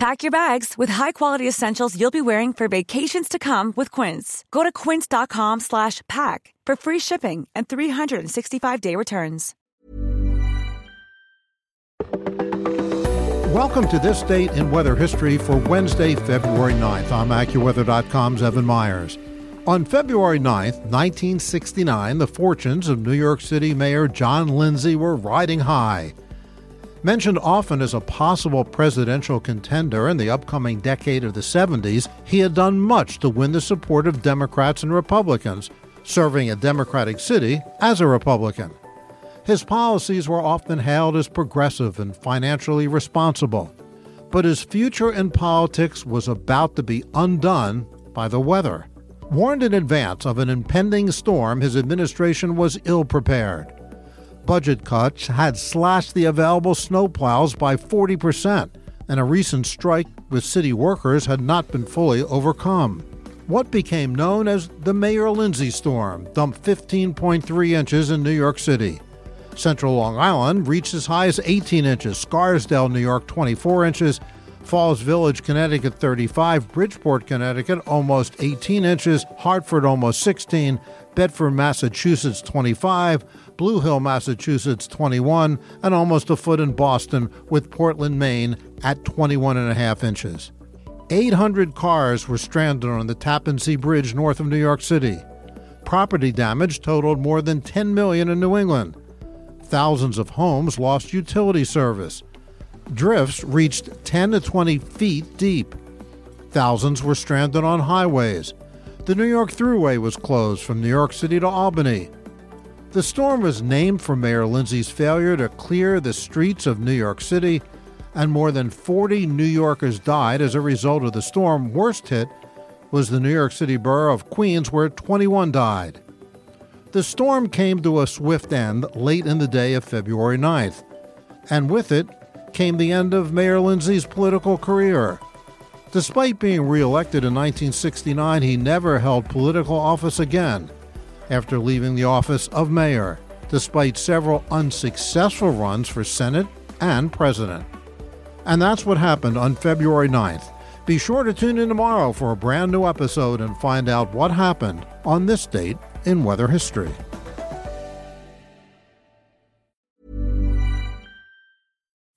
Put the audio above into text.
Pack your bags with high-quality essentials you'll be wearing for vacations to come with Quince. Go to quince.com slash pack for free shipping and 365-day returns. Welcome to this date in weather history for Wednesday, February 9th. I'm AccuWeather.com's Evan Myers. On February 9th, 1969, the fortunes of New York City Mayor John Lindsay were riding high. Mentioned often as a possible presidential contender in the upcoming decade of the 70s, he had done much to win the support of Democrats and Republicans, serving a Democratic city as a Republican. His policies were often hailed as progressive and financially responsible. But his future in politics was about to be undone by the weather. Warned in advance of an impending storm, his administration was ill prepared budget cuts had slashed the available snowplows by 40%, and a recent strike with city workers had not been fully overcome. What became known as the Mayor Lindsay storm dumped 15.3 inches in New York City. Central Long Island reached as high as 18 inches, Scarsdale, New York, 24 inches, Falls Village, Connecticut 35, Bridgeport, Connecticut almost 18 inches, Hartford almost 16, Bedford, Massachusetts 25, Blue Hill, Massachusetts 21, and almost a foot in Boston with Portland, Maine at 21 and a half inches. 800 cars were stranded on the Tappan Zee Bridge north of New York City. Property damage totaled more than 10 million in New England. Thousands of homes lost utility service drifts reached 10 to 20 feet deep. Thousands were stranded on highways. The New York Thruway was closed from New York City to Albany. The storm was named for Mayor Lindsay's failure to clear the streets of New York City, and more than 40 New Yorkers died as a result of the storm. Worst hit was the New York City borough of Queens, where 21 died. The storm came to a swift end late in the day of February 9th, and with it, came the end of Mayor Lindsay's political career. Despite being reelected in 1969, he never held political office again after leaving the office of mayor, despite several unsuccessful runs for Senate and president. And that's what happened on February 9th. Be sure to tune in tomorrow for a brand new episode and find out what happened on this date in weather history.